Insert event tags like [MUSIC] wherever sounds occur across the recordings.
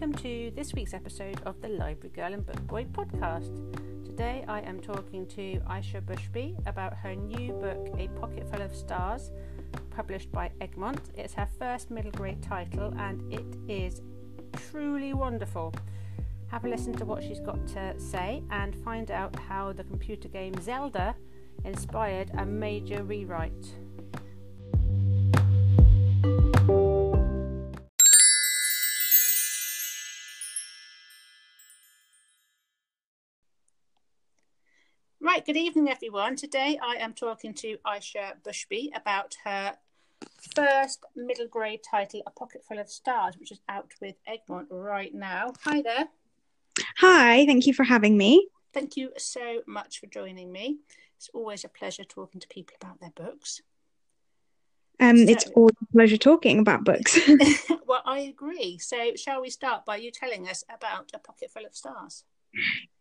welcome to this week's episode of the Library Girl and Book Boy podcast. Today I am talking to Aisha Bushby about her new book, A Pocket Full of Stars, published by Egmont. It's her first middle grade title and it is truly wonderful. Have a listen to what she's got to say and find out how the computer game Zelda inspired a major rewrite. Good evening, everyone. Today I am talking to Aisha Bushby about her first middle grade title, A Pocket Full of Stars, which is out with Egmont right now. Hi there. Hi, thank you for having me. Thank you so much for joining me. It's always a pleasure talking to people about their books. Um, so, it's always a pleasure talking about books. [LAUGHS] well, I agree. So, shall we start by you telling us about A Pocket Full of Stars?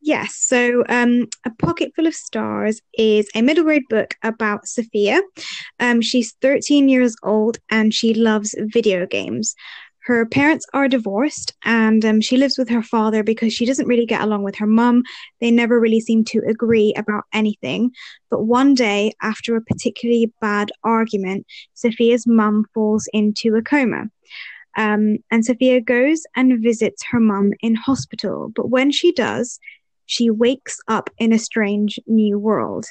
Yes, so um, A Pocket Full of Stars is a middle grade book about Safiya. Um, she's 13 years old and she loves video games. Her parents are divorced and um, she lives with her father because she doesn't really get along with her mum. They never really seem to agree about anything. But one day, after a particularly bad argument, Safiya's mum falls into a coma. Um, and Safiya goes and visits her mum in hospital. But when she does, she wakes up in a strange new world.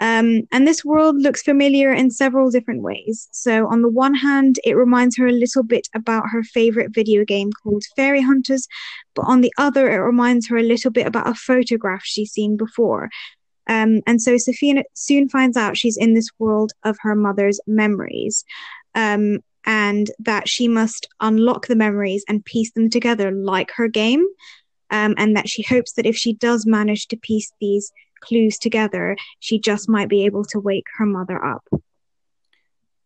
Um, and this world looks familiar in several different ways. So, on the one hand, it reminds her a little bit about her favorite video game called Fairy Hunters, but on the other, it reminds her a little bit about a photograph she's seen before. Um, and so, Sophia soon finds out she's in this world of her mother's memories. Um, and that she must unlock the memories and piece them together like her game. Um, and that she hopes that if she does manage to piece these clues together, she just might be able to wake her mother up.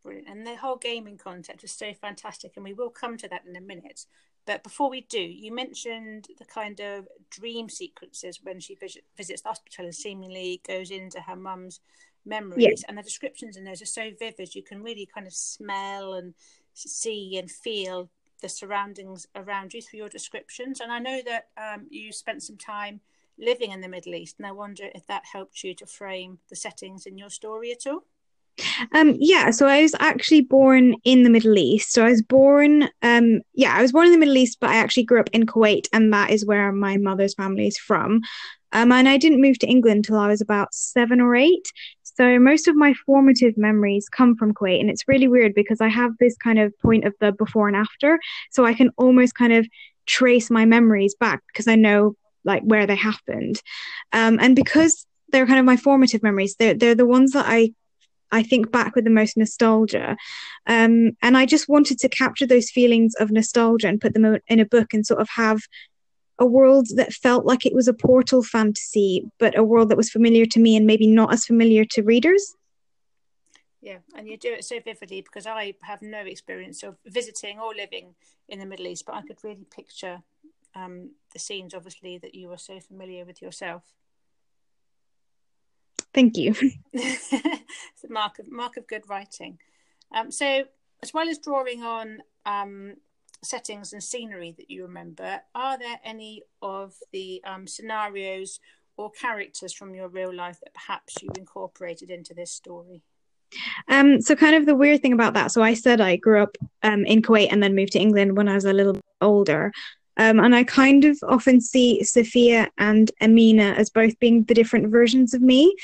Brilliant. And the whole gaming concept is so fantastic, and we will come to that in a minute. But before we do, you mentioned the kind of dream sequences when she visit, visits the hospital and seemingly goes into her mum's memories yes. and the descriptions in those are so vivid you can really kind of smell and see and feel the surroundings around you through your descriptions and i know that um, you spent some time living in the middle east and i wonder if that helped you to frame the settings in your story at all um, yeah, so I was actually born in the Middle East. So I was born, um, yeah, I was born in the Middle East, but I actually grew up in Kuwait, and that is where my mother's family is from. Um, and I didn't move to England until I was about seven or eight. So most of my formative memories come from Kuwait, and it's really weird because I have this kind of point of the before and after, so I can almost kind of trace my memories back because I know like where they happened, um, and because they're kind of my formative memories, they're they're the ones that I I think back with the most nostalgia. Um, and I just wanted to capture those feelings of nostalgia and put them in a book and sort of have a world that felt like it was a portal fantasy, but a world that was familiar to me and maybe not as familiar to readers. Yeah, and you do it so vividly because I have no experience of visiting or living in the Middle East, but I could really picture um, the scenes, obviously, that you were so familiar with yourself. Thank you. [LAUGHS] it's a mark of mark of good writing. Um, so, as well as drawing on um, settings and scenery that you remember, are there any of the um, scenarios or characters from your real life that perhaps you incorporated into this story? Um, so kind of the weird thing about that. So I said I grew up um, in Kuwait and then moved to England when I was a little older. Um, and I kind of often see Safiya and Amina as both being the different versions of me.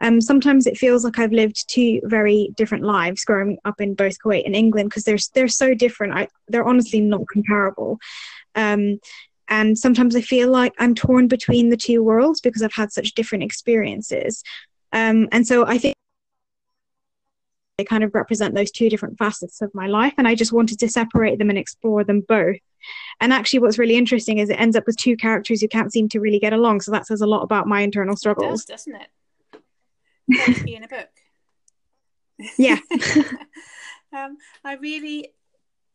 Um, sometimes it feels like I've lived two very different lives growing up in both Kuwait and England because they're they're so different. I, they're honestly not comparable. Um, and sometimes I feel like I'm torn between the two worlds because I've had such different experiences. Um, and so I think they kind of represent those two different facets of my life, and I just wanted to separate them and explore them both. And actually, what's really interesting is it ends up with two characters who can't seem to really get along. So that says a lot about my internal struggles, does, doesn't it? Be in a book. Yeah. [LAUGHS] um, I really,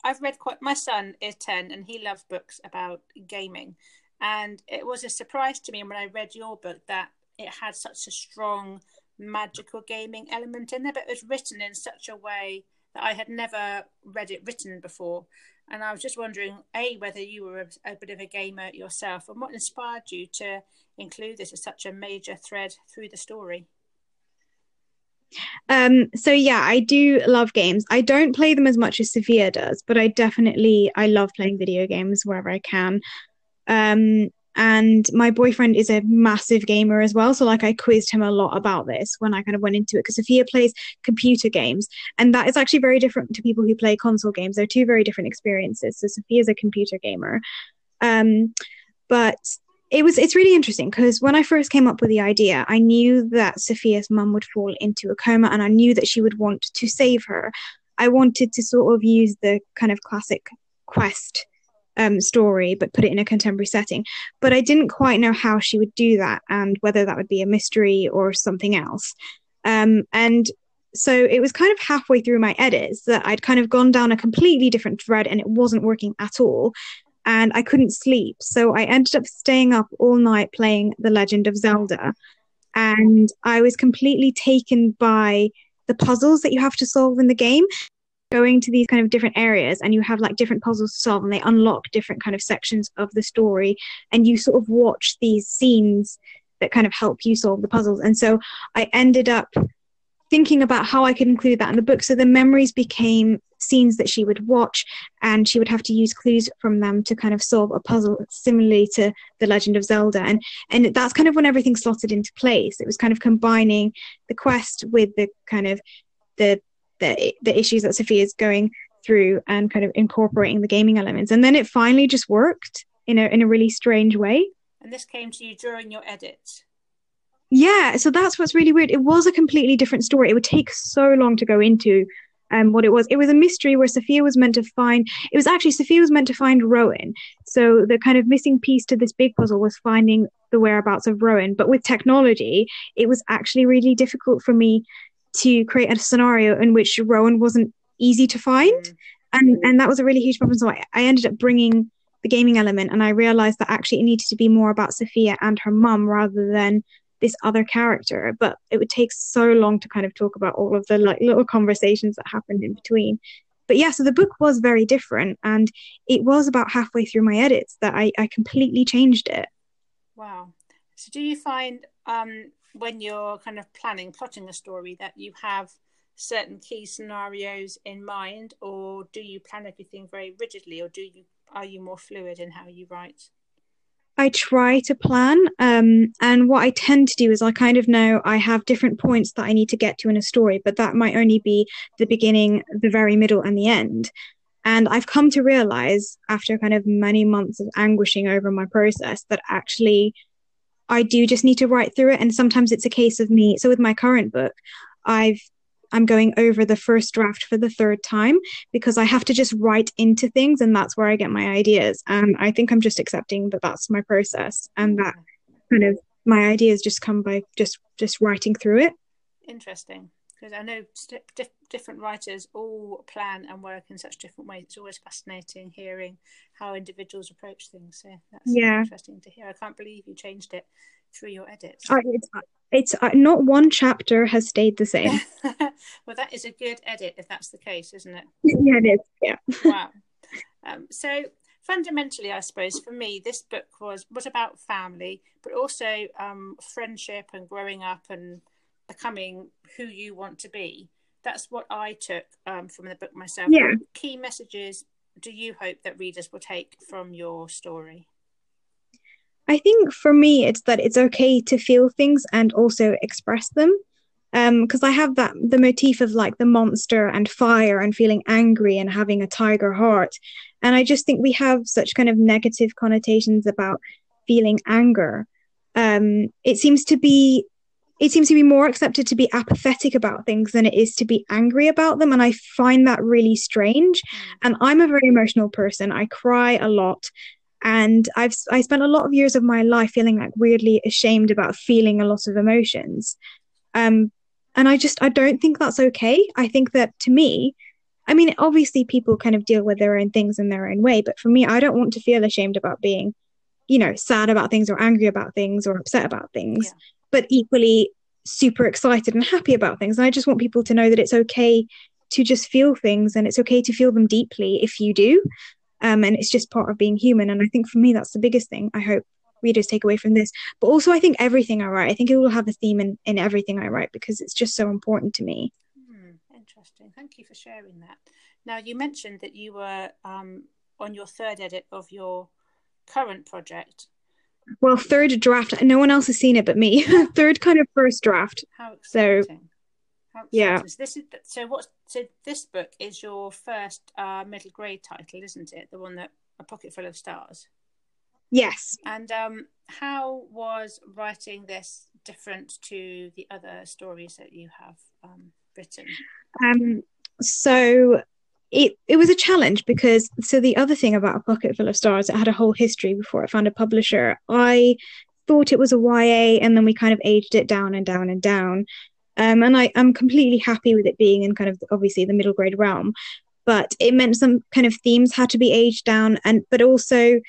I've read quite. My son is ten, and he loves books about gaming, and it was a surprise to me when I read your book that it had such a strong magical gaming element in there, but it was written in such a way that I had never read it written before. And I was just wondering, A, whether you were a, a bit of a gamer yourself and what inspired you to include this as such a major thread through the story. Um, so yeah, I do love games. I don't play them as much as Safiya does, but I definitely I love playing video games wherever I can. Um, and my boyfriend is a massive gamer as well so like i quizzed him a lot about this when i kind of went into it because safiya plays computer games and that is actually very different to people who play console games they're two very different experiences so safiya's a computer gamer um, but it was it's really interesting because when i first came up with the idea i knew that safiya's mum would fall into a coma and i knew that she would want to save her i wanted to sort of use the kind of classic quest um, story, but put it in a contemporary setting. But I didn't quite know how she would do that and whether that would be a mystery or something else. Um, and so it was kind of halfway through my edits that I'd kind of gone down a completely different thread and it wasn't working at all. And I couldn't sleep. So I ended up staying up all night playing The Legend of Zelda. And I was completely taken by the puzzles that you have to solve in the game going to these kind of different areas and you have like different puzzles to solve and they unlock different kind of sections of the story and you sort of watch these scenes that kind of help you solve the puzzles and so i ended up thinking about how i could include that in the book so the memories became scenes that she would watch and she would have to use clues from them to kind of solve a puzzle similarly to the legend of zelda and and that's kind of when everything slotted into place it was kind of combining the quest with the kind of the the the issues that Safiya is going through and kind of incorporating the gaming elements. And then it finally just worked in a in a really strange way. And this came to you during your edits. Yeah, so that's what's really weird. It was a completely different story. It would take so long to go into um, what it was. It was a mystery where Safiya was meant to find. It was actually Safiya was meant to find Rowan. So the kind of missing piece to this big puzzle was finding the whereabouts of Rowan. But with technology, it was actually really difficult for me to create a scenario in which Rowan wasn't easy to find. Mm. And, and that was a really huge problem. So I, I ended up bringing the gaming element and I realized that actually it needed to be more about Safiya and her mum rather than this other character. But it would take so long to kind of talk about all of the like little conversations that happened in between. But yeah, so the book was very different and it was about halfway through my edits that I, I completely changed it. Wow. So do you find um when you're kind of planning, plotting a story, that you have certain key scenarios in mind, or do you plan everything very rigidly, or do you are you more fluid in how you write? I try to plan, um, and what I tend to do is I kind of know I have different points that I need to get to in a story, but that might only be the beginning, the very middle, and the end. And I've come to realize after kind of many months of anguishing over my process that actually I do just need to write through it. And sometimes it's a case of me. So with my current book, I've I'm going over the first draft for the third time because I have to just write into things and that's where I get my ideas. And I think I'm just accepting that that's my process and that kind of my ideas just come by just just writing through it. Interesting because I know st- different writers all plan and work in such different ways. It's always fascinating hearing how individuals approach things. So that's yeah. interesting to hear. I can't believe you changed it through your edits. It's it's uh, not one chapter has stayed the [LAUGHS] same. well, that is a good edit if that's the case, isn't it? yeah, it is. Yeah. [LAUGHS] wow. Um, so fundamentally, I suppose for me, this book was was about family, but also um, friendship and growing up and becoming who you want to be. That's what I took um, from the book myself. Yeah. What key messages do you hope that readers will take from your story? I think for me, it's that it's okay to feel things and also express them. Because um, I have that the motif of like the monster and fire and feeling angry and having a tiger heart, and I just think we have such kind of negative connotations about feeling anger. Um, it seems to be it seems to be more accepted to be apathetic about things than it is to be angry about them and i find that really strange mm. and i'm a very emotional person i cry a lot and i've i spent a lot of years of my life feeling like weirdly ashamed about feeling a lot of emotions um and i just i don't think that's okay i think that to me i mean obviously people kind of deal with their own things in their own way but for me i don't want to feel ashamed about being you know sad about things or angry about things or upset about things yeah but equally super excited and happy about things. And I just want people to know that it's okay to just feel things and it's okay to feel them deeply if you do. Um, and it's just part of being human. And I think for me, that's the biggest thing I hope readers take away from this. But also, I think everything I write, I think it will have a theme in, in everything I write because it's just so important to me. Hmm, interesting. Thank you for sharing that. Now, you mentioned that you were um, on your third edit of your current project. Well, third draft. No one else has seen it but me. [LAUGHS] third kind of first draft. How exciting! So. Yeah. So this is so. What? So this book is your first uh, middle grade title, isn't it? The one that a pocket full of stars. Yes. And um, how was writing this different to the other stories that you have um, written? Um, so it it was a challenge because so the other thing about a pocket full of stars it had a whole history before it found a publisher i thought it was a ya and then we kind of aged it down and down and down um, and I, i'm completely happy with it being in kind of obviously the middle grade realm but it meant some kind of themes had to be aged down and but also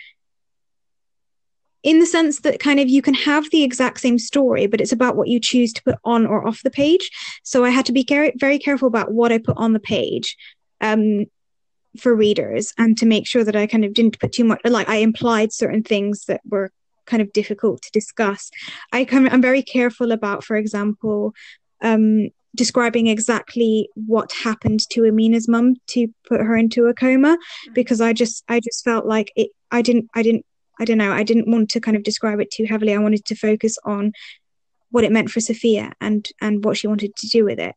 in the sense that kind of you can have the exact same story, but it's about what you choose to put on or off the page. So I had to be very careful about what I put on the page um, for readers and to make sure that I kind of didn't put too much, like I implied certain things that were kind of difficult to discuss. I come, I'm very careful about, for example, um, describing exactly what happened to Amina's mum to put her into a coma mm. because I just I just felt like it I didn't I didn't I don't know I didn't want to kind of describe it too heavily I wanted to focus on what it meant for Safiya and and what she wanted to do with it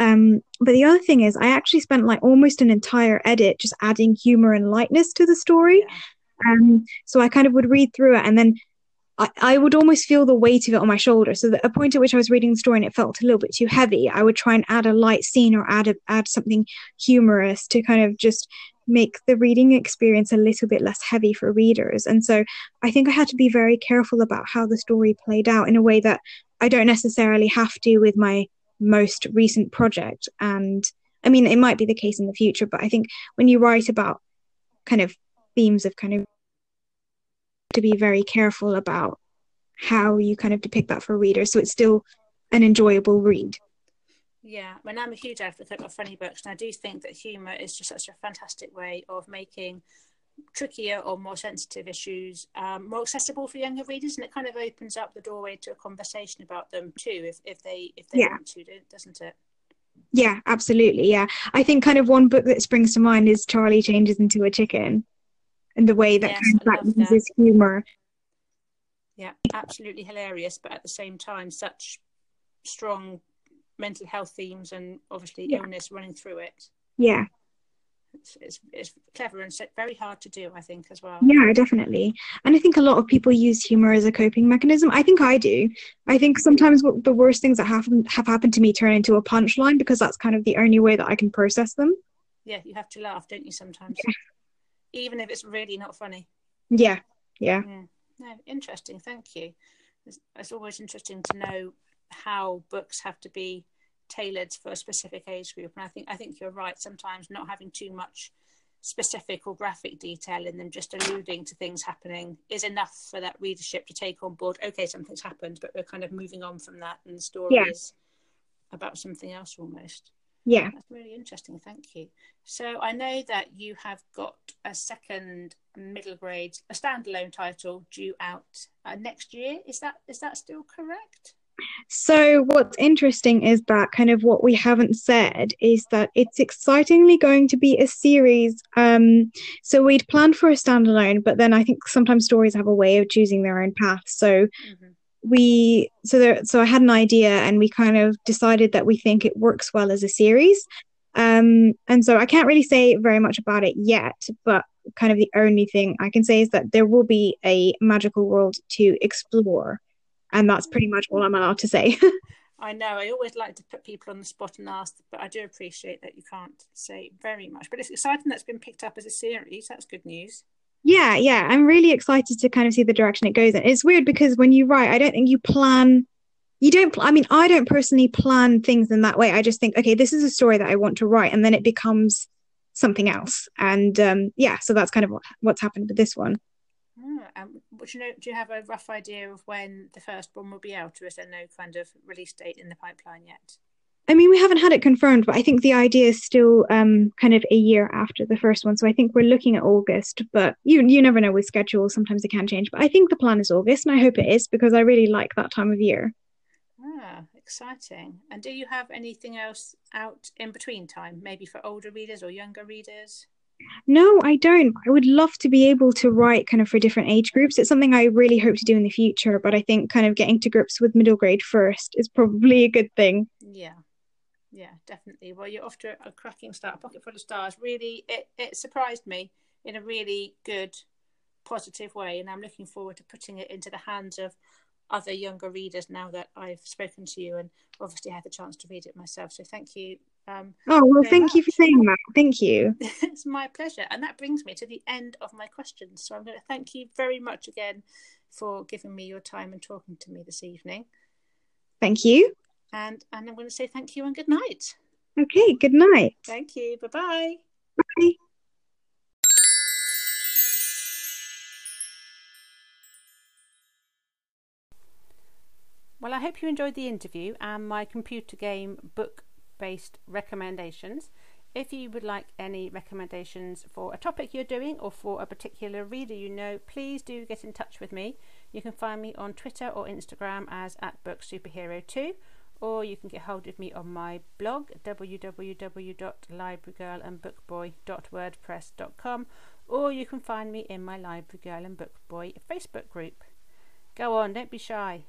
um, but the other thing is, I actually spent like almost an entire edit just adding humor and lightness to the story. Um, so I kind of would read through it and then I, would almost feel the weight of it on my shoulder. So at a point at which I was reading the story and it felt a little bit too heavy, I would try and add a light scene or add a, add something humorous to kind of just make the reading experience a little bit less heavy for readers. And so I think I had to be very careful about how the story played out in a way that I don't necessarily have to with my most recent project. And I mean, it might be the case in the future, but I think when you write about kind of themes of kind of to be very careful about how you kind of depict that for readers so it's still an enjoyable read. Yeah, mean, I'm a huge advocate of funny books, and I do think that humour is just such a fantastic way of making trickier or more sensitive issues um, more accessible for younger readers, and it kind of opens up the doorway to a conversation about them too, if if they if they yeah. want to, doesn't it? Yeah, absolutely. Yeah, I think kind of one book that springs to mind is Charlie Changes into a Chicken, and the way that yes, kind of uses humor. Yeah, absolutely hilarious, but at the same time, such strong mental health themes and obviously yeah. illness running through it. Yeah, it's, it's, it's clever and very hard to do i think as well yeah definitely and i think a lot of people use humor as a coping mechanism i think i do i think sometimes the worst things that happen have happened to me turn into a punchline because that's kind of the only way that i can process them yeah you have to laugh don't you sometimes yeah. Even if it's really not funny yeah yeah, yeah. no interesting thank you it's, it's always interesting to know how books have to be tailored for a specific age group. And I think I think you're right. Sometimes not having too much specific or graphic detail in them, just alluding to things happening, is enough for that readership to take on board. Okay, something's happened, but we're kind of moving on from that, and the story yeah. is about something else almost. Yeah, that's really interesting. Thank you. So I know that you have got a second middle grade, a standalone title due out uh, next year. Is that is that still correct? So, what's interesting is that kind of what we haven't said is that it's excitingly going to be a series. Um, so, we'd planned for a standalone, but then I think sometimes stories have a way of choosing their own path. So, mm-hmm. We so there so I had an idea, and we kind of decided that we think it works well as a series. Um, and so I can't really say very much about it yet, but kind of the only thing I can say is that there will be a magical world to explore and that's pretty much all I'm allowed to say. [LAUGHS] I know. I always like to put people on the spot and ask, but I do appreciate that you can't say very much. But it's exciting that's been picked up as a series. That's good news. Yeah, yeah. I'm really excited to kind of see the direction it goes in. It's weird because when you write, I don't think you plan. You don't. I mean, I don't personally plan things in that way. I just think, okay, this is a story that I want to write, and then it becomes something else. And um, yeah, so that's kind of what, what's happened with this one. Ah, um, but you know, do you have a rough idea of when the first one will be out, or is there no kind of release date in the pipeline yet? I mean, we haven't had it confirmed, but I think the idea is still um, kind of a year after the first one. So I think we're looking at August, but you you never know with schedules. Sometimes it can change. But I think the plan is August, and I hope it is because I really like that time of year. Ah, exciting. And do you have anything else out in between time, maybe for older readers or younger readers? No, I don't. I would love to be able to write kind of for different age groups. It's something I really hope to do in the future, but I think kind of getting to grips with middle grade first is probably a good thing. Yeah. Yeah, definitely. Well, you're off to a cracking start. A pocket full of stars. Really, it, it surprised me in a really good, positive way, and I'm looking forward to putting it into the hands of other younger readers now that I've spoken to you and obviously had the chance to read it myself. So thank you. Um, oh well, thank much. you for saying that. Thank you. [LAUGHS] it's my pleasure, and that brings me to the end of my questions. So I'm going to thank you very much again for giving me your time and talking to me this evening. Thank you. And and I'm going to say thank you and good night. Okay, good night. Thank you. Bye-bye. Bye. Well, I hope you enjoyed the interview and my computer game book based recommendations. If you would like any recommendations for a topic you're doing or for a particular reader you know, please do get in touch with me. You can find me on Twitter or Instagram as at Book Superhero 2 or you can get hold of me on my blog www.librarygirlandbookboy.wordpress.com or you can find me in my Library Girl and Book Boy Facebook group. Go on, don't be shy.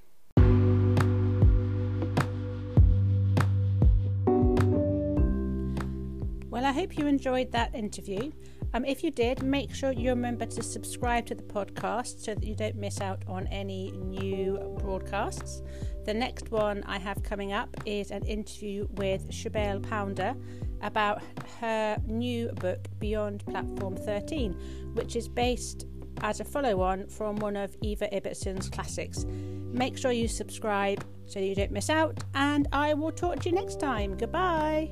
Well, I hope you enjoyed that interview. Um, if you did, make sure you remember to subscribe to the podcast so that you don't miss out on any new broadcasts. The next one I have coming up is an interview with Sibéal Pounder about her new book, Beyond Platform 13, which is based as a follow on from one of Eva Ibbotson's classics. Make sure you subscribe so you don't miss out, and I will talk to you next time. Goodbye.